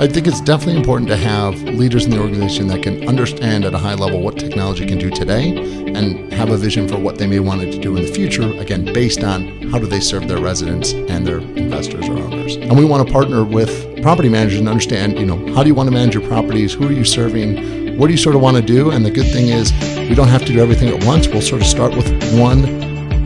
I think it's definitely important to have leaders in the organization that can understand at a high level what technology can do today and have a vision for what they may want it to do in the future, again, based on how do they serve their residents and their investors or owners. And we want to partner with property managers and understand, you know, how do you want to manage your properties? Who are you serving? What do you sort of want to do? And the good thing is we don't have to do everything at once. We'll sort of start with one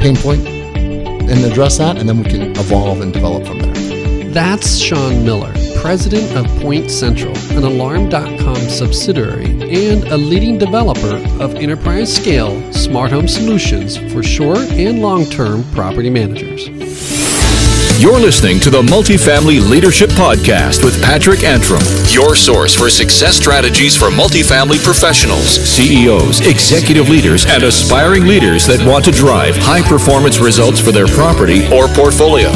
pain point and address that, and then we can evolve and develop from there. That's Sean Miller president of PointCentral, an Alarm.com subsidiary and a leading developer of enterprise scale smart home solutions for short and long term property managers. You're listening to the Multifamily Leadership Podcast with Patrick Antrim, your source for success strategies for multifamily professionals, CEOs, executive leaders, and aspiring leaders that want to drive high performance results for their property or portfolio.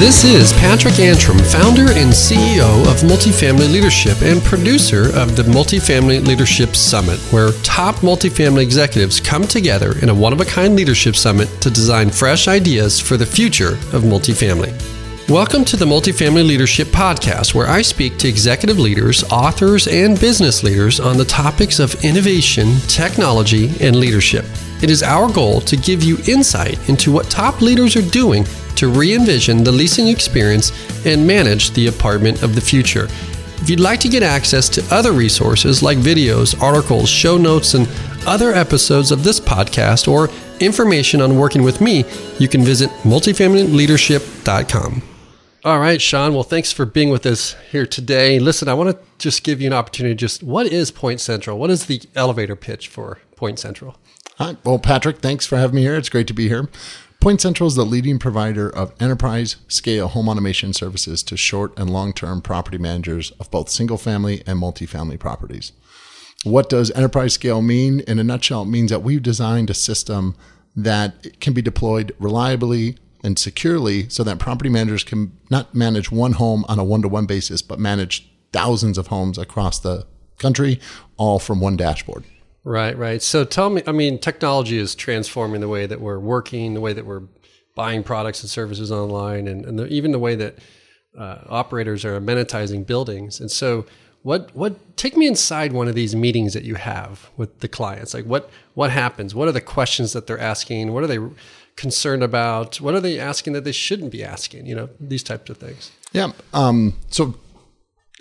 This is Patrick Antrim, founder and CEO of Multifamily Leadership and producer of the Multifamily Leadership Summit, where top multifamily executives come together in a one of a kind leadership summit to design fresh ideas for the future of multifamily. Welcome to the Multifamily Leadership Podcast, where I speak to executive leaders, authors, and business leaders on the topics of innovation, technology, and leadership. It is our goal to give you insight into what top leaders are doing to re envision the leasing experience and manage the apartment of the future. If you'd like to get access to other resources like videos, articles, show notes, and other episodes of this podcast, or information on working with me, you can visit multifamilyleadership.com. All right, Sean. Well, thanks for being with us here today. Listen, I want to just give you an opportunity. Just what is PointCentral? What is the elevator pitch for PointCentral? Hi. Well, Patrick, thanks for having me here. It's great to be here. PointCentral is the leading provider of enterprise scale home automation services to short and long term property managers of both single family and multifamily properties. What does enterprise scale mean? In a nutshell, it means that we've designed a system that can be deployed reliably and securely so that property managers can not manage one home on a one to one basis, but manage thousands of homes across the country, all from one dashboard. Right, right. So tell me, I mean, technology is transforming the way that we're working, the way that we're buying products and services online, and, and the, even the way that uh, operators are amenitizing buildings. And so, what what take me inside one of these meetings that you have with the clients? Like, what what happens? What are the questions that they're asking? What are they concerned about? What are they asking that they shouldn't be asking? You know, these types of things. Yeah. Um, so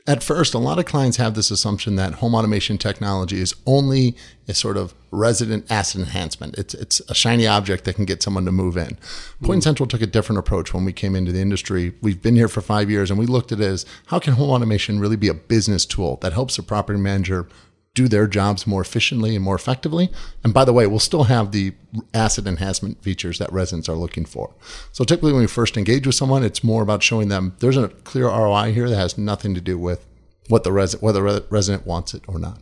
at first, a lot of clients have this assumption that home automation technology is only a sort of resident asset enhancement. It's it's a shiny object that can get someone to move in. Point mm. Central took a different approach when we came into the industry. We've been here for five years, and we looked at it as how can home automation really be a business tool that helps a property manager do their jobs more efficiently and more effectively. And by the way, we'll still have the asset enhancement features that residents are looking for. So typically when we first engage with someone, it's more about showing them there's a clear ROI here that has nothing to do with what the resident, whether the resident wants it or not.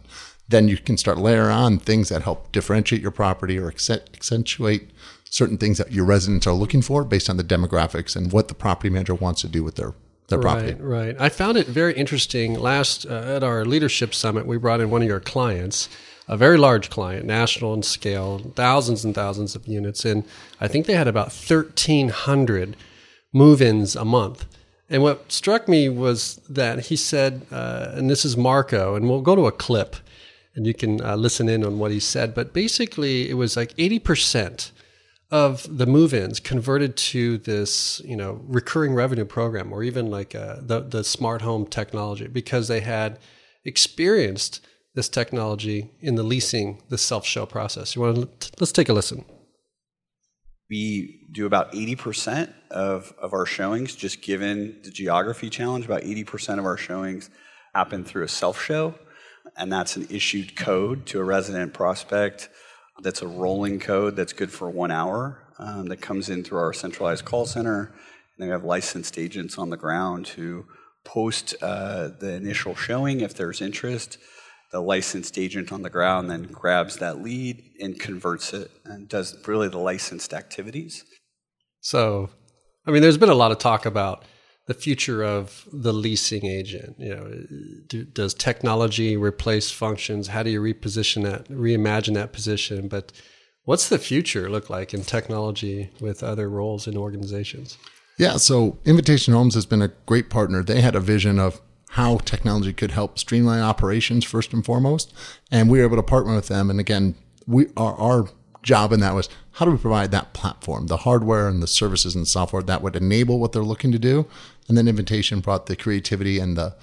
Then you can start layer on things that help differentiate your property or accentuate certain things that your residents are looking for based on the demographics and what the property manager wants to do with their their property. Right, right. I found it very interesting. Last uh, at our leadership summit, we brought in one of your clients, a very large client, national in scale, thousands and thousands of units, and I think they had about thirteen hundred move-ins a month. And what struck me was that he said, uh, and this is Marco, and we'll go to a clip, and you can uh, listen in on what he said. But basically, it was like eighty percent of the move-ins converted to this, you know, recurring revenue program, or even like uh, the the smart home technology, because they had experienced this technology in the leasing, the self-show process. You want to let's take a listen. We do about 80% of, of our showings, just given the geography challenge, about 80% of our showings happen through a self show, and that's an issued code to a resident prospect that's a rolling code that's good for one hour um, that comes in through our centralized call center. And then we have licensed agents on the ground who post uh, the initial showing if there's interest. The licensed agent on the ground then grabs that lead and converts it and does really the licensed activities. So, I mean, there's been a lot of talk about the future of the leasing agent? You know, do, does technology replace functions? How do you reposition that, reimagine that position? But what's the future look like in technology with other roles in organizations? Yeah, so Invitation Homes has been a great partner. They had a vision of how technology could help streamline operations first and foremost. And we were able to partner with them. And again, we our, our job in that was how do we provide that platform, the hardware and the services and software that would enable what they're looking to do. And then Invitation brought the creativity and the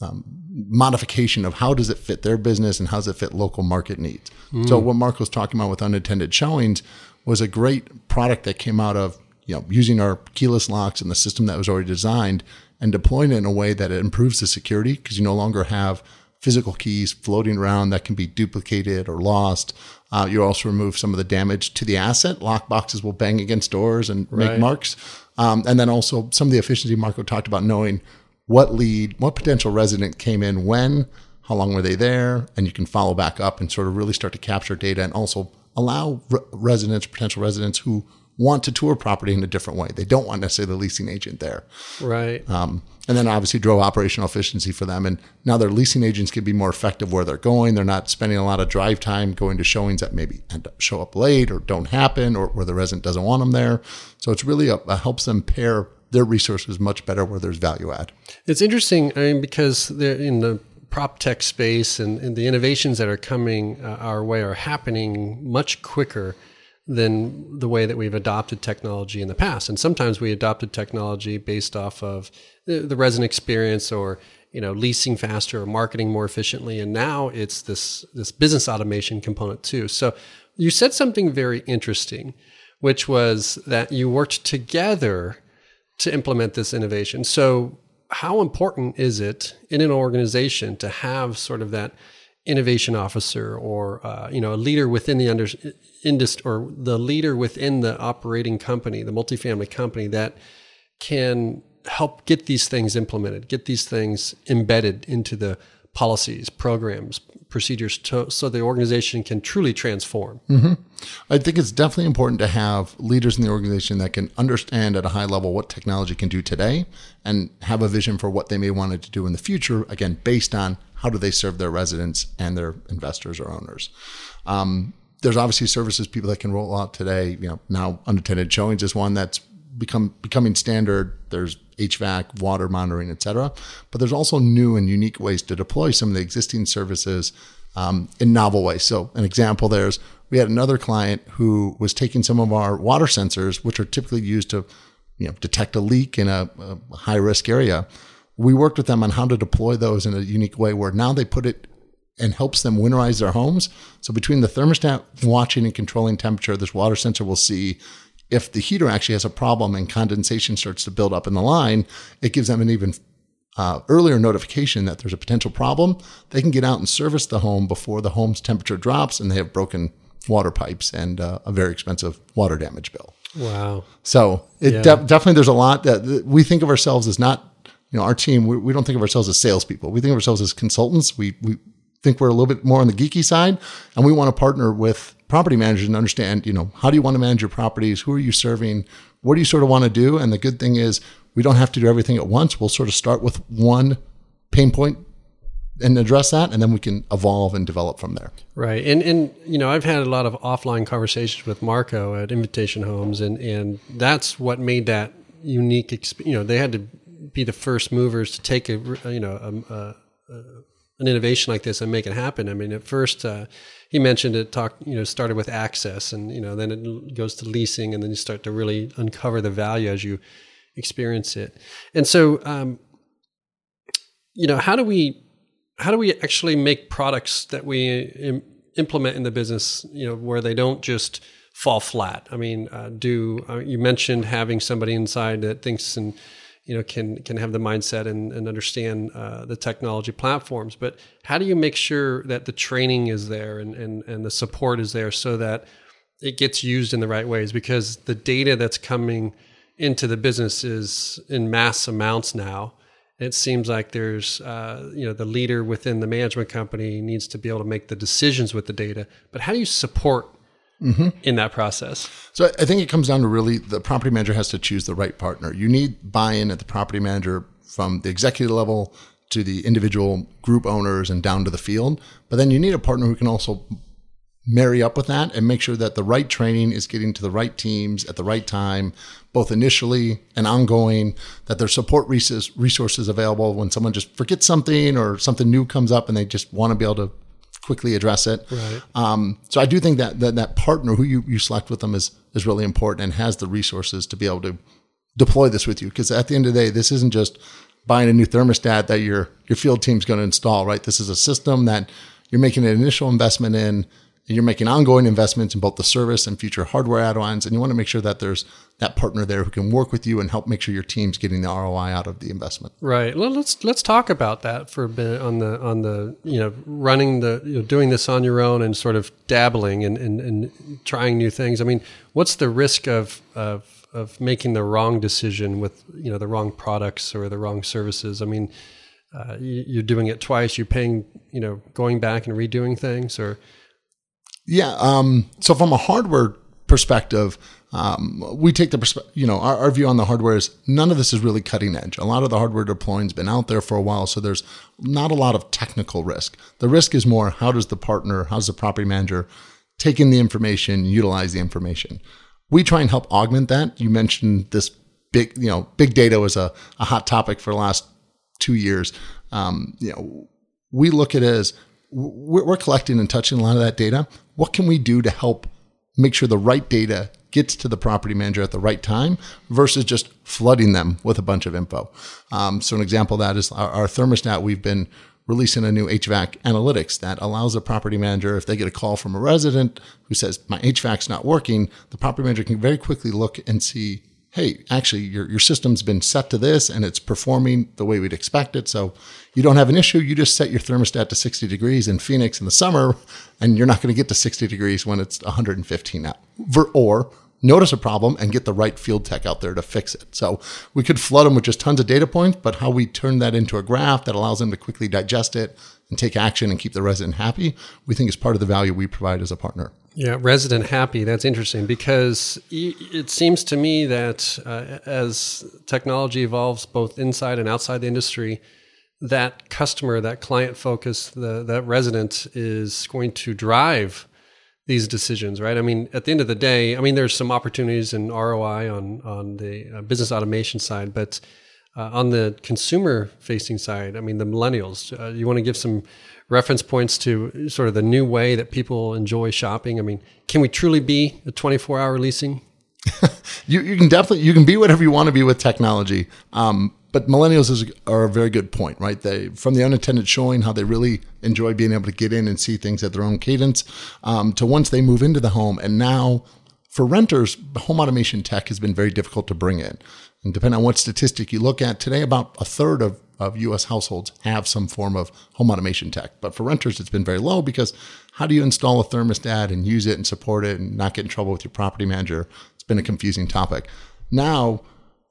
um, modification of how does it fit their business and how does it fit local market needs. Mm. So what Mark was talking about with unattended showings was a great product that came out of you know using our keyless locks and the system that was already designed and deploying it in a way that it improves the security because you no longer have physical keys floating around that can be duplicated or lost. Uh, you also remove some of the damage to the asset. Lock boxes will bang against doors and right. make marks. Um, and then also some of the efficiency Marco talked about knowing what lead, what potential resident came in when, how long were they there, and you can follow back up and sort of really start to capture data and also allow re- residents, potential residents who want to tour property in a different way. They don't want necessarily the leasing agent there. Right. Um, and then obviously drove operational efficiency for them. And now their leasing agents can be more effective where they're going. They're not spending a lot of drive time going to showings that maybe end up show up late or don't happen or where the resident doesn't want them there. So it's really a, a helps them pair their resources much better where there's value add. It's interesting, I mean, because they're in the prop tech space and, and the innovations that are coming uh, our way are happening much quicker than the way that we've adopted technology in the past. And sometimes we adopted technology based off of the, resident experience or you know leasing faster or marketing more efficiently and now it's this this business automation component too so you said something very interesting which was that you worked together to implement this innovation. So, how important is it in an organization to have sort of that innovation officer or uh, you know a leader within the under, industry or the leader within the operating company, the multifamily company that can help get these things implemented, get these things embedded into the policies, programs, procedures to, so the organization can truly transform. Mm-hmm. I think it's definitely important to have leaders in the organization that can understand at a high level what technology can do today and have a vision for what they may want it to do in the future, again, based on how do they serve their residents and their investors or owners. Um, there's obviously services people that can roll out today. You know, now unattended showings is one that's become becoming standard. There's HVAC, water monitoring, etc. But there's also new and unique ways to deploy some of the existing services um, in novel ways. So an example there's we had another client who was taking some of our water sensors, which are typically used to you know detect a leak in a, a high risk area. We worked with them on how to deploy those in a unique way where now they put it and helps them winterize their homes. So between the thermostat watching and controlling temperature, this water sensor will see if the heater actually has a problem and condensation starts to build up in the line, it gives them an even uh, earlier notification that there's a potential problem. They can get out and service the home before the home's temperature drops and they have broken water pipes and uh, a very expensive water damage bill. Wow. So it yeah. de- definitely there's a lot that we think of ourselves as not, you know, our team, we, we don't think of ourselves as salespeople. We think of ourselves as consultants. We, we think we're a little bit more on the geeky side and we want to partner with property managers and understand, you know, how do you want to manage your properties? Who are you serving? What do you sort of want to do? And the good thing is we don't have to do everything at once. We'll sort of start with one pain point and address that and then we can evolve and develop from there right and and you know i've had a lot of offline conversations with marco at invitation homes and and that's what made that unique exp- you know they had to be the first movers to take a you know a, a, a, an innovation like this and make it happen. I mean at first uh, he mentioned it talked you know started with access and you know then it goes to leasing and then you start to really uncover the value as you experience it. And so um, you know how do we how do we actually make products that we Im- implement in the business you know where they don't just fall flat? I mean uh, do uh, you mentioned having somebody inside that thinks and you know can can have the mindset and, and understand uh, the technology platforms but how do you make sure that the training is there and, and and the support is there so that it gets used in the right ways? Because the data that's coming into the business is in mass amounts now. It seems like there's uh, you know the leader within the management company needs to be able to make the decisions with the data but how do you support mm-hmm. in that process. So I think it comes down to really the property manager has to choose the right partner. You need buy-in at the property manager from the executive level to the individual group owners and down to the field. But then you need a partner who can also marry up with that and make sure that the right training is getting to the right teams at the right time, both initially and ongoing, that there's support resources available when someone just forgets something or something new comes up and they just want to be able to quickly address it. Right. Um, so I do think that, that that partner who you, you select with them is, is really important and has the resources to be able to deploy this with you. Because at the end of the day, this isn't just buying a new thermostat that your, your field team's going to install, right? This is a system that you're making an initial investment in you're making ongoing investments in both the service and future hardware add-ons and you want to make sure that there's that partner there who can work with you and help make sure your team's getting the ROI out of the investment. Right. Well, let's let's talk about that for a bit on the on the you know running the you know, doing this on your own and sort of dabbling and, and, and trying new things. I mean, what's the risk of of of making the wrong decision with you know the wrong products or the wrong services? I mean, uh, you're doing it twice. You're paying you know going back and redoing things or yeah. Um, so from a hardware perspective, um, we take the perspective, you know, our, our, view on the hardware is none of this is really cutting edge. A lot of the hardware deploying's been out there for a while, so there's not a lot of technical risk. The risk is more how does the partner, how does the property manager take in the information, utilize the information. We try and help augment that. You mentioned this big, you know, big data was a, a hot topic for the last two years. Um, you know, we look at it as we're collecting and touching a lot of that data. What can we do to help make sure the right data gets to the property manager at the right time versus just flooding them with a bunch of info? Um, so, an example of that is our, our thermostat. We've been releasing a new HVAC analytics that allows the property manager, if they get a call from a resident who says, My HVAC's not working, the property manager can very quickly look and see hey, actually, your, your system's been set to this and it's performing the way we'd expect it. So you don't have an issue. You just set your thermostat to 60 degrees in Phoenix in the summer, and you're not going to get to 60 degrees when it's 115 out. Or notice a problem and get the right field tech out there to fix it. So we could flood them with just tons of data points, but how we turn that into a graph that allows them to quickly digest it and take action and keep the resident happy, we think is part of the value we provide as a partner. Yeah, resident happy. That's interesting because it seems to me that uh, as technology evolves both inside and outside the industry, that customer, that client focus, the, that resident is going to drive these decisions, right? I mean, at the end of the day, I mean, there's some opportunities in ROI on on the uh, business automation side, but uh, on the consumer facing side, I mean, the millennials. Uh, you want to give some reference points to sort of the new way that people enjoy shopping? I mean, can we truly be a 24 hour leasing? you, you can definitely, you can be whatever you want to be with technology. Um, but millennials is, are a very good point, right? They, from the unintended showing how they really enjoy being able to get in and see things at their own cadence, um, to once they move into the home. And now for renters, home automation tech has been very difficult to bring in. And depending on what statistic you look at today, about a third of of US households have some form of home automation tech. But for renters, it's been very low because how do you install a thermostat and use it and support it and not get in trouble with your property manager? It's been a confusing topic. Now,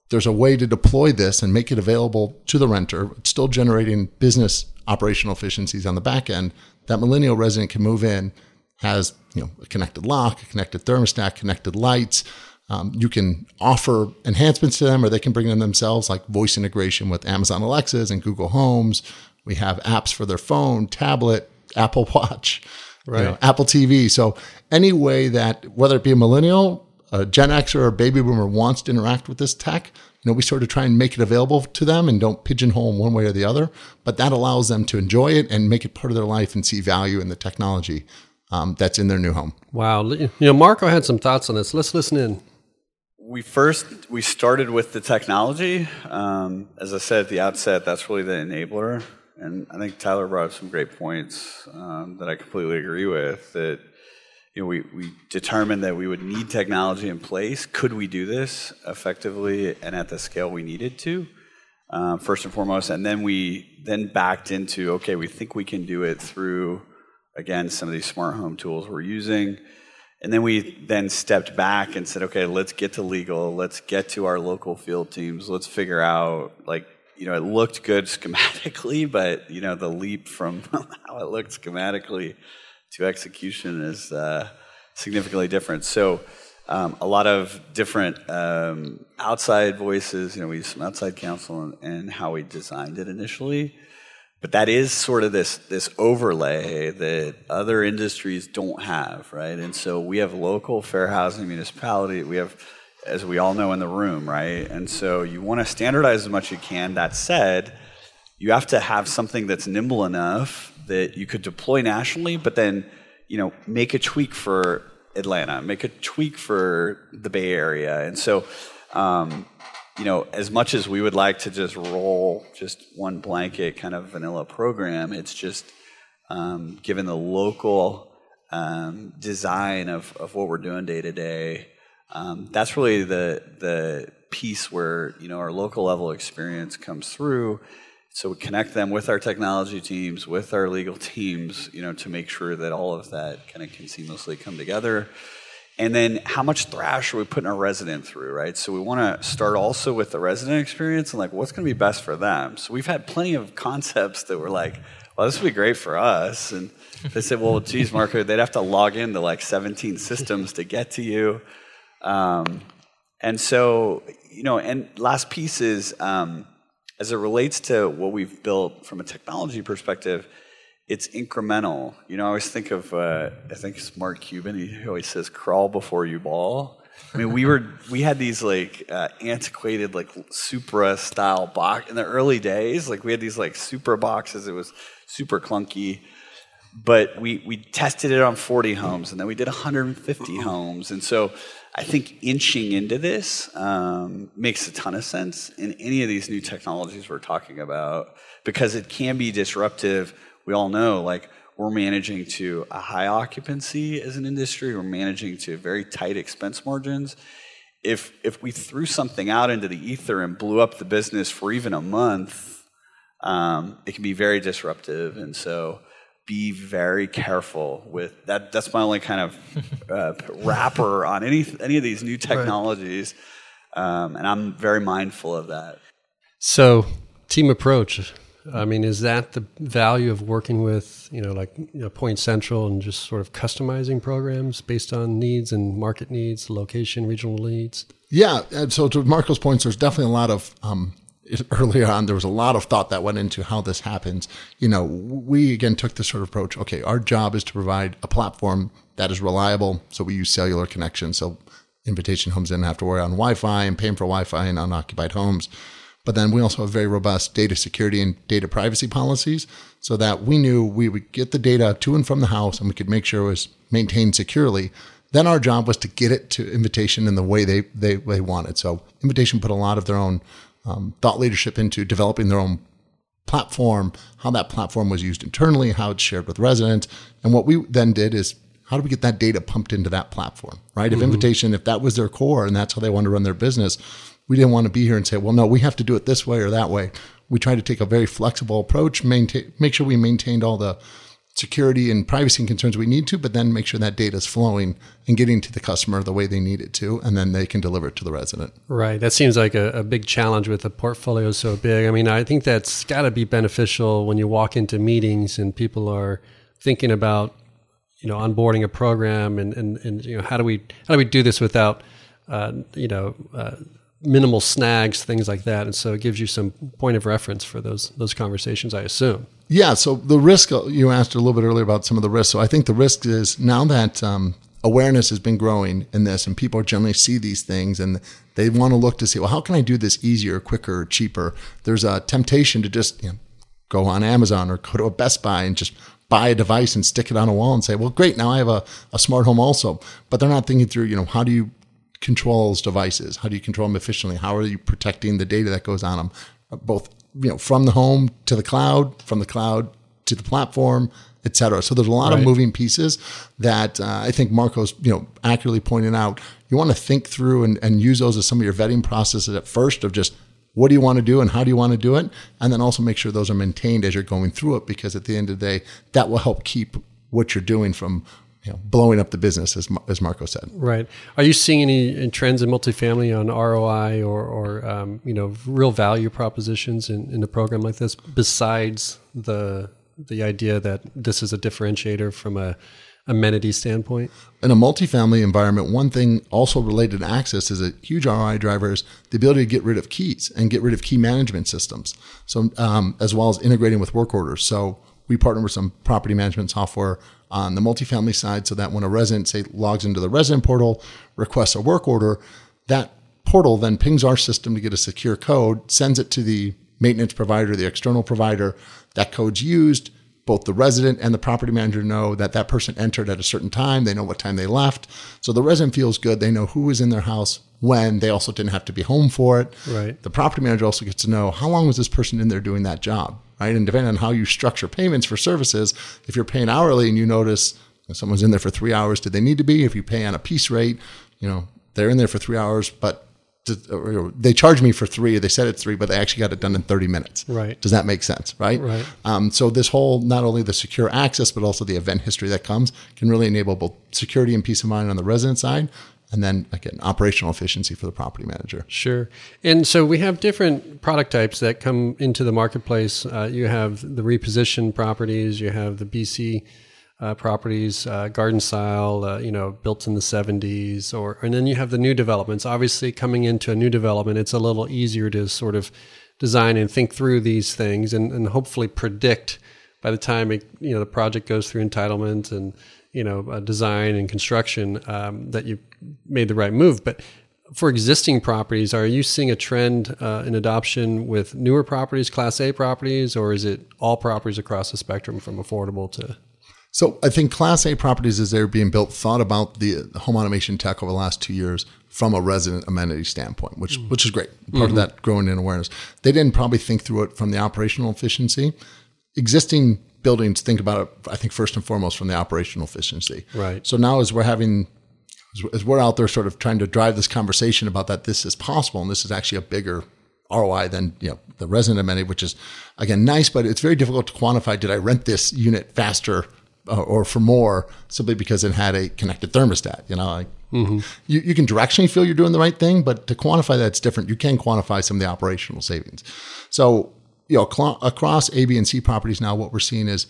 there's a way to deploy this and make it available to the renter, still generating business operational efficiencies on the back end. That millennial resident can move in, has you know a connected lock, a connected thermostat, connected lights, um, you can offer enhancements to them or they can bring them themselves, like voice integration with Amazon Alexas and Google Homes. We have apps for their phone, tablet, Apple Watch, right. You know, Apple TV. So, any way that, whether it be a millennial, a Gen X, or a baby boomer wants to interact with this tech, you know, we sort of try and make it available to them and don't pigeonhole them one way or the other. But that allows them to enjoy it and make it part of their life and see value in the technology um, that's in their new home. Wow. You know, Marco had some thoughts on this. Let's listen in we first we started with the technology. Um, as I said at the outset, that's really the enabler, and I think Tyler brought up some great points um, that I completely agree with. That you know we we determined that we would need technology in place. Could we do this effectively and at the scale we needed to? Um, first and foremost, and then we then backed into okay, we think we can do it through again some of these smart home tools we're using and then we then stepped back and said, okay, let's get to legal. Let's get to our local field teams. Let's figure out, like, you know, it looked good schematically, but, you know, the leap from how it looked schematically to execution is uh, significantly different. So, um, a lot of different um, outside voices. You know, we used some outside counsel and, and how we designed it initially. But that is sort of this this overlay that other industries don't have, right? And so we have local fair housing municipality. We have, as we all know in the room, right? And so you want to standardize as much as you can. That said, you have to have something that's nimble enough that you could deploy nationally, but then you know make a tweak for Atlanta, make a tweak for the Bay Area, and so. Um, you know, as much as we would like to just roll just one blanket kind of vanilla program, it's just um, given the local um, design of, of what we're doing day to day. Um, that's really the the piece where you know our local level experience comes through. So we connect them with our technology teams, with our legal teams, you know, to make sure that all of that kind of can seamlessly come together. And then how much thrash are we putting our resident through, right? So we want to start also with the resident experience and like what's going to be best for them. So we've had plenty of concepts that were like, well, this would be great for us. And they said, well, geez, Marco, they'd have to log into like 17 systems to get to you. Um, and so, you know, and last piece is um, as it relates to what we've built from a technology perspective, it's incremental. You know, I always think of uh, I think it's Mark Cuban. He always says, "Crawl before you ball." I mean, we were we had these like uh, antiquated like Supra style box in the early days. Like we had these like Supra boxes. It was super clunky, but we we tested it on 40 homes, and then we did 150 homes, and so. I think inching into this um, makes a ton of sense in any of these new technologies we're talking about because it can be disruptive we all know like we're managing to a high occupancy as an industry, we're managing to very tight expense margins. If if we threw something out into the ether and blew up the business for even a month, um, it can be very disruptive. And so be very careful with that. That's my only kind of uh, wrapper on any any of these new technologies, um, and I'm very mindful of that. So, team approach. I mean, is that the value of working with, you know, like you know, PointCentral and just sort of customizing programs based on needs and market needs, location, regional needs? Yeah. So to Marco's points, there's definitely a lot of, um, earlier on, there was a lot of thought that went into how this happens. You know, we again took this sort of approach. Okay, our job is to provide a platform that is reliable. So we use cellular connections. So invitation homes didn't have to worry on Wi-Fi and paying for Wi-Fi in unoccupied homes. But then we also have very robust data security and data privacy policies so that we knew we would get the data to and from the house and we could make sure it was maintained securely. Then our job was to get it to Invitation in the way they, they, they wanted. So Invitation put a lot of their own um, thought leadership into developing their own platform, how that platform was used internally, how it's shared with residents. And what we then did is how do we get that data pumped into that platform, right? Mm-hmm. If Invitation, if that was their core and that's how they want to run their business, we didn't want to be here and say, well, no, we have to do it this way or that way. We tried to take a very flexible approach, maintain, make sure we maintained all the security and privacy concerns we need to, but then make sure that data is flowing and getting to the customer the way they need it to, and then they can deliver it to the resident. Right. That seems like a, a big challenge with a portfolio so big. I mean, I think that's got to be beneficial when you walk into meetings and people are thinking about, you know, onboarding a program and, and, and you know, how do we how do we do this without, uh, you know, uh, minimal snags, things like that. And so it gives you some point of reference for those those conversations, I assume. Yeah. So the risk you asked a little bit earlier about some of the risks. So I think the risk is now that um, awareness has been growing in this, and people generally see these things and they want to look to see, well, how can I do this easier, quicker, cheaper? There's a temptation to just you know, go on Amazon or go to a Best Buy and just buy a device and stick it on a wall and say, well, great, now I have a, a smart home also. But they're not thinking through, you know, how do you controls devices? How do you control them efficiently? How are you protecting the data that goes on them, both you know from the home to the cloud, from the cloud to the platform, et cetera. So there's a lot right. of moving pieces that uh, I think Marco's you know accurately pointed out. You want to think through and, and use those as some of your vetting processes at first of just what do you want to do and how do you want to do it, and then also make sure those are maintained as you're going through it because at the end of the day that will help keep what you're doing from you know, blowing up the business, as, as Marco said. Right. Are you seeing any trends in multifamily on ROI or, or um, you know, real value propositions in, in a program like this besides the the idea that this is a differentiator from a, amenity standpoint? In a multifamily environment, one thing also related to access is a huge ROI driver is the ability to get rid of keys and get rid of key management systems. So, um, as well as integrating with work orders. So, we partner with some property management software on the multifamily side so that when a resident, say, logs into the resident portal, requests a work order, that portal then pings our system to get a secure code, sends it to the maintenance provider, the external provider. That code's used both the resident and the property manager know that that person entered at a certain time. They know what time they left. So the resident feels good. They know who was in their house when. They also didn't have to be home for it. Right. The property manager also gets to know how long was this person in there doing that job, right? And depending on how you structure payments for services, if you're paying hourly and you notice someone's in there for three hours, did they need to be? If you pay on a piece rate, you know, they're in there for three hours, but they charge me for three. They said it's three, but they actually got it done in 30 minutes. Right. Does that make sense? Right. Right. Um, so this whole, not only the secure access, but also the event history that comes can really enable both security and peace of mind on the resident side. And then again, operational efficiency for the property manager. Sure. And so we have different product types that come into the marketplace. Uh, you have the repositioned properties, you have the BC uh, properties, uh, garden style, uh, you know, built in the 70s, or and then you have the new developments. Obviously, coming into a new development, it's a little easier to sort of design and think through these things, and, and hopefully predict by the time it, you know the project goes through entitlement and you know uh, design and construction um, that you made the right move. But for existing properties, are you seeing a trend uh, in adoption with newer properties, Class A properties, or is it all properties across the spectrum from affordable to so I think Class A properties, as they're being built, thought about the home automation tech over the last two years from a resident amenity standpoint, which mm-hmm. which is great. Part mm-hmm. of that growing in awareness. They didn't probably think through it from the operational efficiency. Existing buildings think about it, I think first and foremost from the operational efficiency. Right. So now as we're having as we're out there sort of trying to drive this conversation about that this is possible and this is actually a bigger ROI than you know the resident amenity, which is again nice, but it's very difficult to quantify. Did I rent this unit faster uh, or for more simply because it had a connected thermostat. You know, like mm-hmm. you, you can directionally feel you're doing the right thing, but to quantify that's different. You can quantify some of the operational savings. So, you know, cl- across A, B, and C properties now, what we're seeing is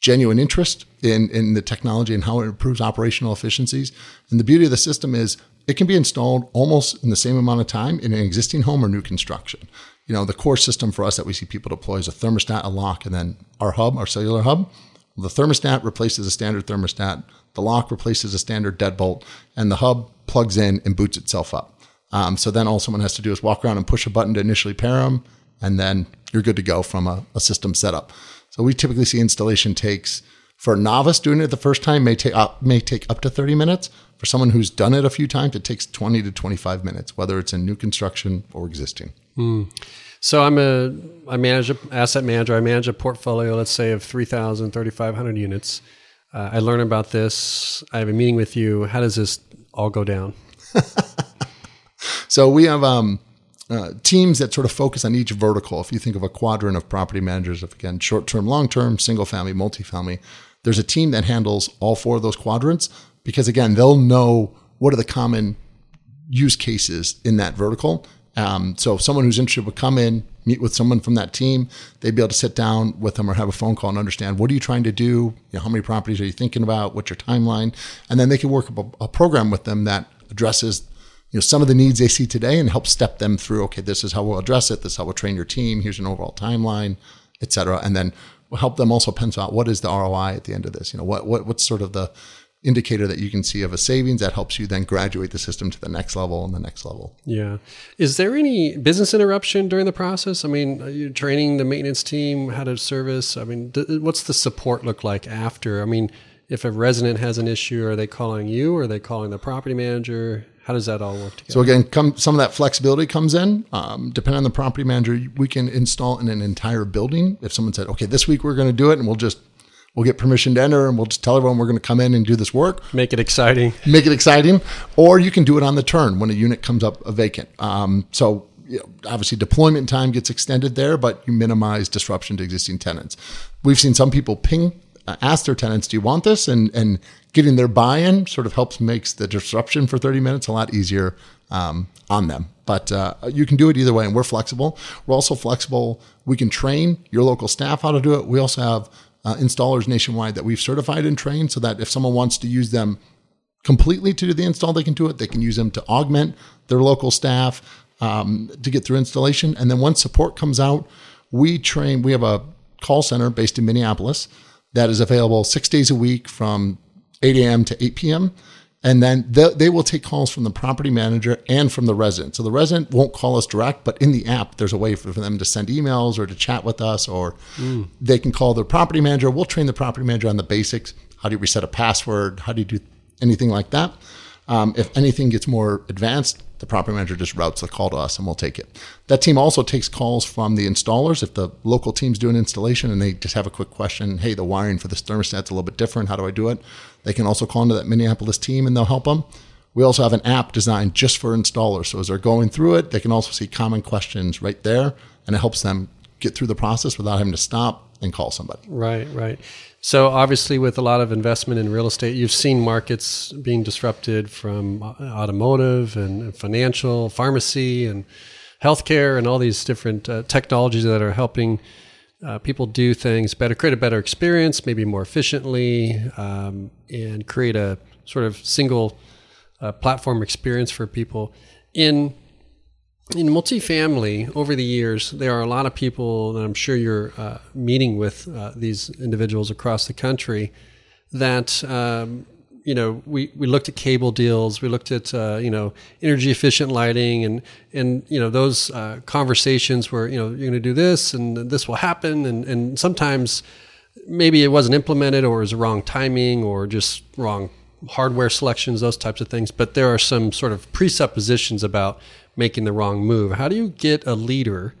genuine interest in, in the technology and how it improves operational efficiencies. And the beauty of the system is it can be installed almost in the same amount of time in an existing home or new construction. You know, the core system for us that we see people deploy is a thermostat, a lock, and then our hub, our cellular hub. The thermostat replaces a standard thermostat, the lock replaces a standard deadbolt, and the hub plugs in and boots itself up. Um, so then all someone has to do is walk around and push a button to initially pair them, and then you're good to go from a, a system setup. So we typically see installation takes for a novice doing it the first time may take up, may take up to 30 minutes. For someone who's done it a few times, it takes 20 to 25 minutes, whether it's in new construction or existing. Mm. So I'm a I manage an asset manager. I manage a portfolio, let's say, of 3,000, 3,500 units. Uh, I learn about this. I have a meeting with you. How does this all go down? so we have um, uh, teams that sort of focus on each vertical. If you think of a quadrant of property managers, if again short term, long term, single family, multifamily, there's a team that handles all four of those quadrants because again they'll know what are the common use cases in that vertical um, so if someone who's interested would come in, meet with someone from that team, they'd be able to sit down with them or have a phone call and understand what are you trying to do? You know, how many properties are you thinking about? What's your timeline? And then they can work a, a program with them that addresses you know some of the needs they see today and help step them through. Okay, this is how we'll address it. This is how we'll train your team. Here's an overall timeline, et cetera. And then we'll help them also pencil out what is the ROI at the end of this. You know, what, what what's sort of the indicator that you can see of a savings that helps you then graduate the system to the next level and the next level. Yeah. Is there any business interruption during the process? I mean, you training the maintenance team how to service? I mean, what's the support look like after? I mean, if a resident has an issue, are they calling you? Or are they calling the property manager? How does that all work together? So again, come, some of that flexibility comes in. Um, depending on the property manager, we can install in an entire building. If someone said, "Okay, this week we're going to do it," and we'll just we'll get permission to enter and we'll just tell everyone we're going to come in and do this work. Make it exciting. Make it exciting. Or you can do it on the turn when a unit comes up vacant. Um, so you know, obviously deployment time gets extended there, but you minimize disruption to existing tenants. We've seen some people ping, ask their tenants, "Do you want this?" and and getting their buy-in sort of helps makes the disruption for 30 minutes a lot easier um, on them. But uh, you can do it either way, and we're flexible. We're also flexible. We can train your local staff how to do it. We also have uh, installers nationwide that we've certified and trained so that if someone wants to use them completely to do the install, they can do it. They can use them to augment their local staff um, to get through installation. And then once support comes out, we train, we have a call center based in Minneapolis that is available six days a week from 8 a.m. to 8 p.m. And then they, they will take calls from the property manager and from the resident. So the resident won't call us direct, but in the app, there's a way for them to send emails or to chat with us, or mm. they can call their property manager. We'll train the property manager on the basics. How do you reset a password? How do you do anything like that? Um, if anything gets more advanced, the property manager just routes the call to us and we'll take it. That team also takes calls from the installers. If the local team's doing installation and they just have a quick question, hey, the wiring for this thermostat's a little bit different. How do I do it? They can also call into that Minneapolis team and they'll help them. We also have an app designed just for installers. So as they're going through it, they can also see common questions right there and it helps them get through the process without having to stop and call somebody. Right, right. So obviously, with a lot of investment in real estate, you've seen markets being disrupted from automotive and financial, pharmacy, and healthcare, and all these different uh, technologies that are helping uh, people do things better, create a better experience, maybe more efficiently, um, and create a sort of single uh, platform experience for people. In in multifamily, over the years, there are a lot of people that I'm sure you're uh, meeting with uh, these individuals across the country that, um, you know, we, we looked at cable deals, we looked at, uh, you know, energy efficient lighting and, and, you know, those uh, conversations where, you know, you're going to do this and this will happen. And, and sometimes maybe it wasn't implemented or it was wrong timing or just wrong hardware selections, those types of things. But there are some sort of presuppositions about making the wrong move. How do you get a leader,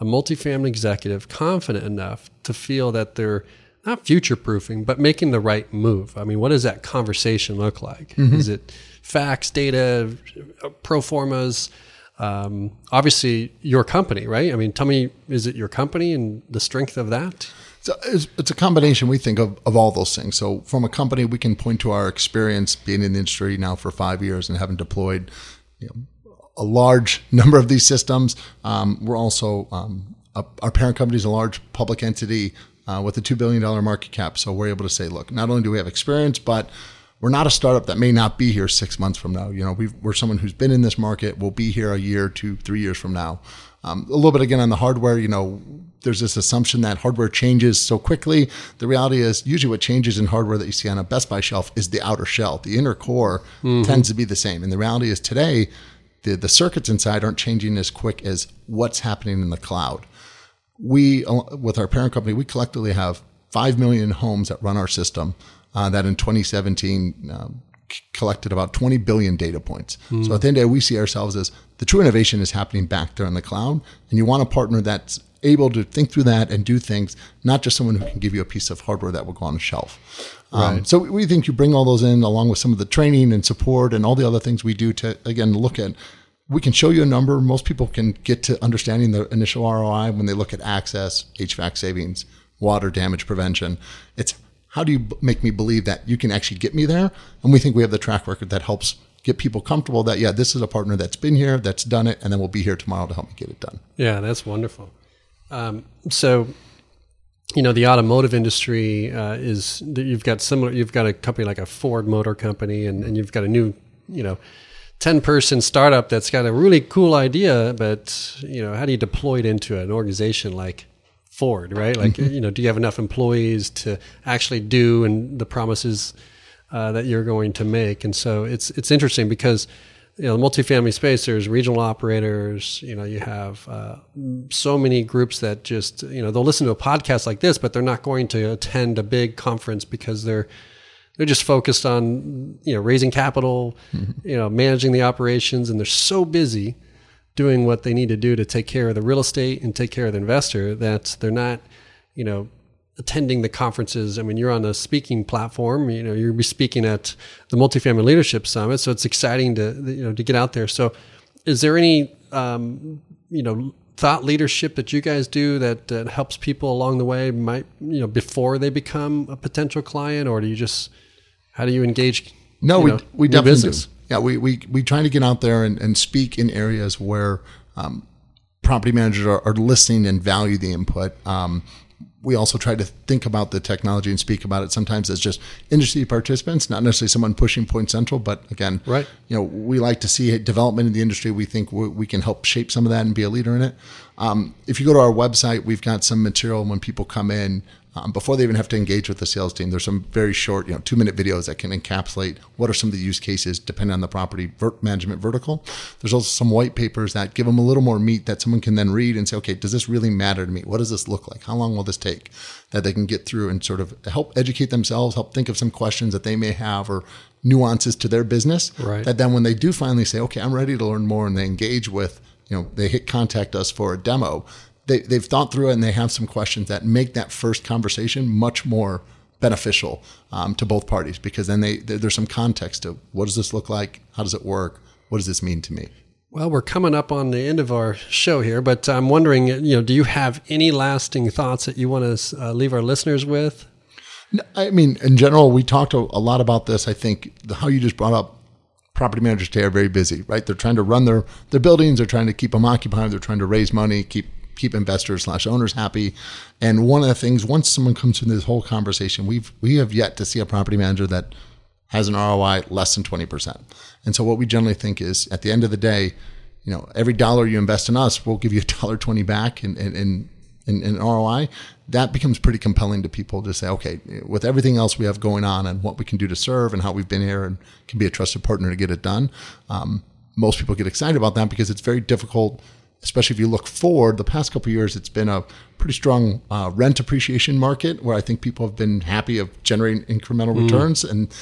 a multifamily executive, confident enough to feel that they're not future proofing, but making the right move? I mean, what does that conversation look like? Mm-hmm. Is it facts, data, pro formas? Um, obviously, your company, right? I mean, tell me, is it your company and the strength of that? So it's, it's, a combination, we think, of, of all those things. So, from a company, we can point to our experience being in the industry now for five years and having deployed you know, a large number of these systems. Um, we're also um, a, our parent company is a large public entity uh, with a two billion dollar market cap. So we're able to say, look, not only do we have experience, but we're not a startup that may not be here six months from now. You know, we are someone who's been in this market. We'll be here a year, two, three years from now. Um, a little bit again on the hardware. You know, there's this assumption that hardware changes so quickly. The reality is, usually, what changes in hardware that you see on a Best Buy shelf is the outer shell. The inner core mm-hmm. tends to be the same. And the reality is, today the, the circuits inside aren't changing as quick as what's happening in the cloud. We, uh, with our parent company, we collectively have 5 million homes that run our system uh, that in 2017 um, collected about 20 billion data points. Mm. So at the end of the day, we see ourselves as the true innovation is happening back there in the cloud. And you want a partner that's able to think through that and do things, not just someone who can give you a piece of hardware that will go on a shelf. Um, right. Um, so we think you bring all those in along with some of the training and support and all the other things we do to, again, look at we can show you a number. Most people can get to understanding the initial ROI when they look at access, HVAC savings, water damage prevention. It's how do you make me believe that you can actually get me there? And we think we have the track record that helps get people comfortable that, yeah, this is a partner that's been here, that's done it, and then we'll be here tomorrow to help me get it done. Yeah, that's wonderful. Um, so, you know, the automotive industry uh, is that you've got similar. You've got a company like a Ford Motor Company, and, and you've got a new, you know, 10 person startup that's got a really cool idea, but you know, how do you deploy it into an organization like Ford, right? Like, mm-hmm. you know, do you have enough employees to actually do and the promises uh, that you're going to make? And so it's it's interesting because you know, the multifamily space, there's regional operators, you know, you have uh, so many groups that just, you know, they'll listen to a podcast like this, but they're not going to attend a big conference because they're they're just focused on you know raising capital, mm-hmm. you know managing the operations, and they're so busy doing what they need to do to take care of the real estate and take care of the investor that they're not you know attending the conferences. I mean, you're on a speaking platform. You know, you're speaking at the Multifamily Leadership Summit, so it's exciting to you know to get out there. So, is there any um, you know thought leadership that you guys do that, that helps people along the way? Might you know before they become a potential client, or do you just how do you engage? No, you we know, we definitely business? do. Yeah, we we we try to get out there and, and speak in areas where um, property managers are, are, listening and value the input. Um, we also try to think about the technology and speak about it sometimes as just industry participants, not necessarily someone pushing PointCentral, but again, right. you know, we like to see development in the industry. We think we, we can help shape some of that and be a leader in it. Um, if you go to our website, we've got some material when people come in um, before they even have to engage with the sales team. There's some very short, you know, two minute videos that can encapsulate what are some of the use cases depending on the property management vertical. There's also some white papers that give them a little more meat that someone can then read and say, okay, does this really matter to me? What does this look like? How long will this take? That they can get through and sort of help educate themselves, help think of some questions that they may have or nuances to their business. Right. That then when they do finally say, okay, I'm ready to learn more and they engage with, you know, they hit contact us for a demo they, they've thought through it and they have some questions that make that first conversation much more beneficial um, to both parties because then they, there's some context to what does this look like? How does it work? What does this mean to me? Well, we're coming up on the end of our show here, but I'm wondering, you know, do you have any lasting thoughts that you want to uh, leave our listeners with? I mean, in general, we talked a lot about this. I think the, how you just brought up property managers today are very busy, right? They're trying to run their, their buildings. They're trying to keep them occupied. They're trying to raise money, keep keep investors slash owners happy. And one of the things, once someone comes into this whole conversation, we've we have yet to see a property manager that has an ROI less than 20%. And so what we generally think is at the end of the day, you know, every dollar you invest in us, we'll give you a dollar 20 back in, in, in ROI. That becomes pretty compelling to people to say, okay, with everything else we have going on and what we can do to serve and how we've been here and can be a trusted partner to get it done. Um, most people get excited about that because it's very difficult especially if you look forward, the past couple years, it's been a pretty strong uh, rent appreciation market where I think people have been happy of generating incremental mm. returns and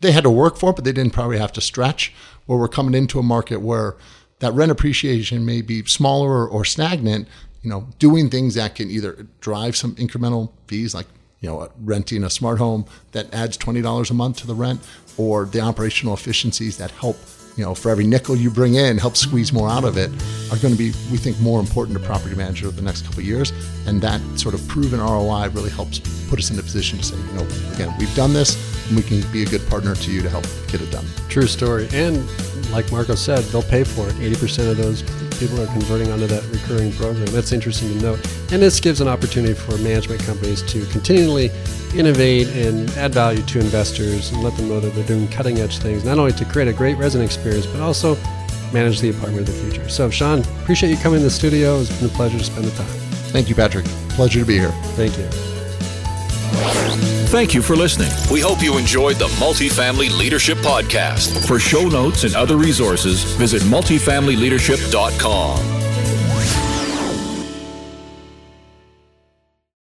they had to work for it, but they didn't probably have to stretch. Where we're coming into a market where that rent appreciation may be smaller or stagnant, you know, doing things that can either drive some incremental fees like you know, renting a smart home that adds $20 a month to the rent or the operational efficiencies that help you know, for every nickel you bring in, help squeeze more out of it, are going to be, we think, more important to property managers over the next couple years. And that sort of proven ROI really helps put us in a position to say, you know, again, we've done this, we can be a good partner to you to help get it done. True story. And like Marco said, they'll pay for it. 80% of those people are converting onto that recurring program. That's interesting to note. And this gives an opportunity for management companies to continually innovate and add value to investors and let them know that they're doing cutting edge things, not only to create a great resident experience, but also manage the apartment of the future. So, Sean, appreciate you coming to the studio. It's been a pleasure to spend the time. Thank you, Patrick. Pleasure to be here. Thank you. Thank you for listening. We hope you enjoyed the Multifamily Leadership Podcast. For show notes and other resources, visit multifamilyleadership.com.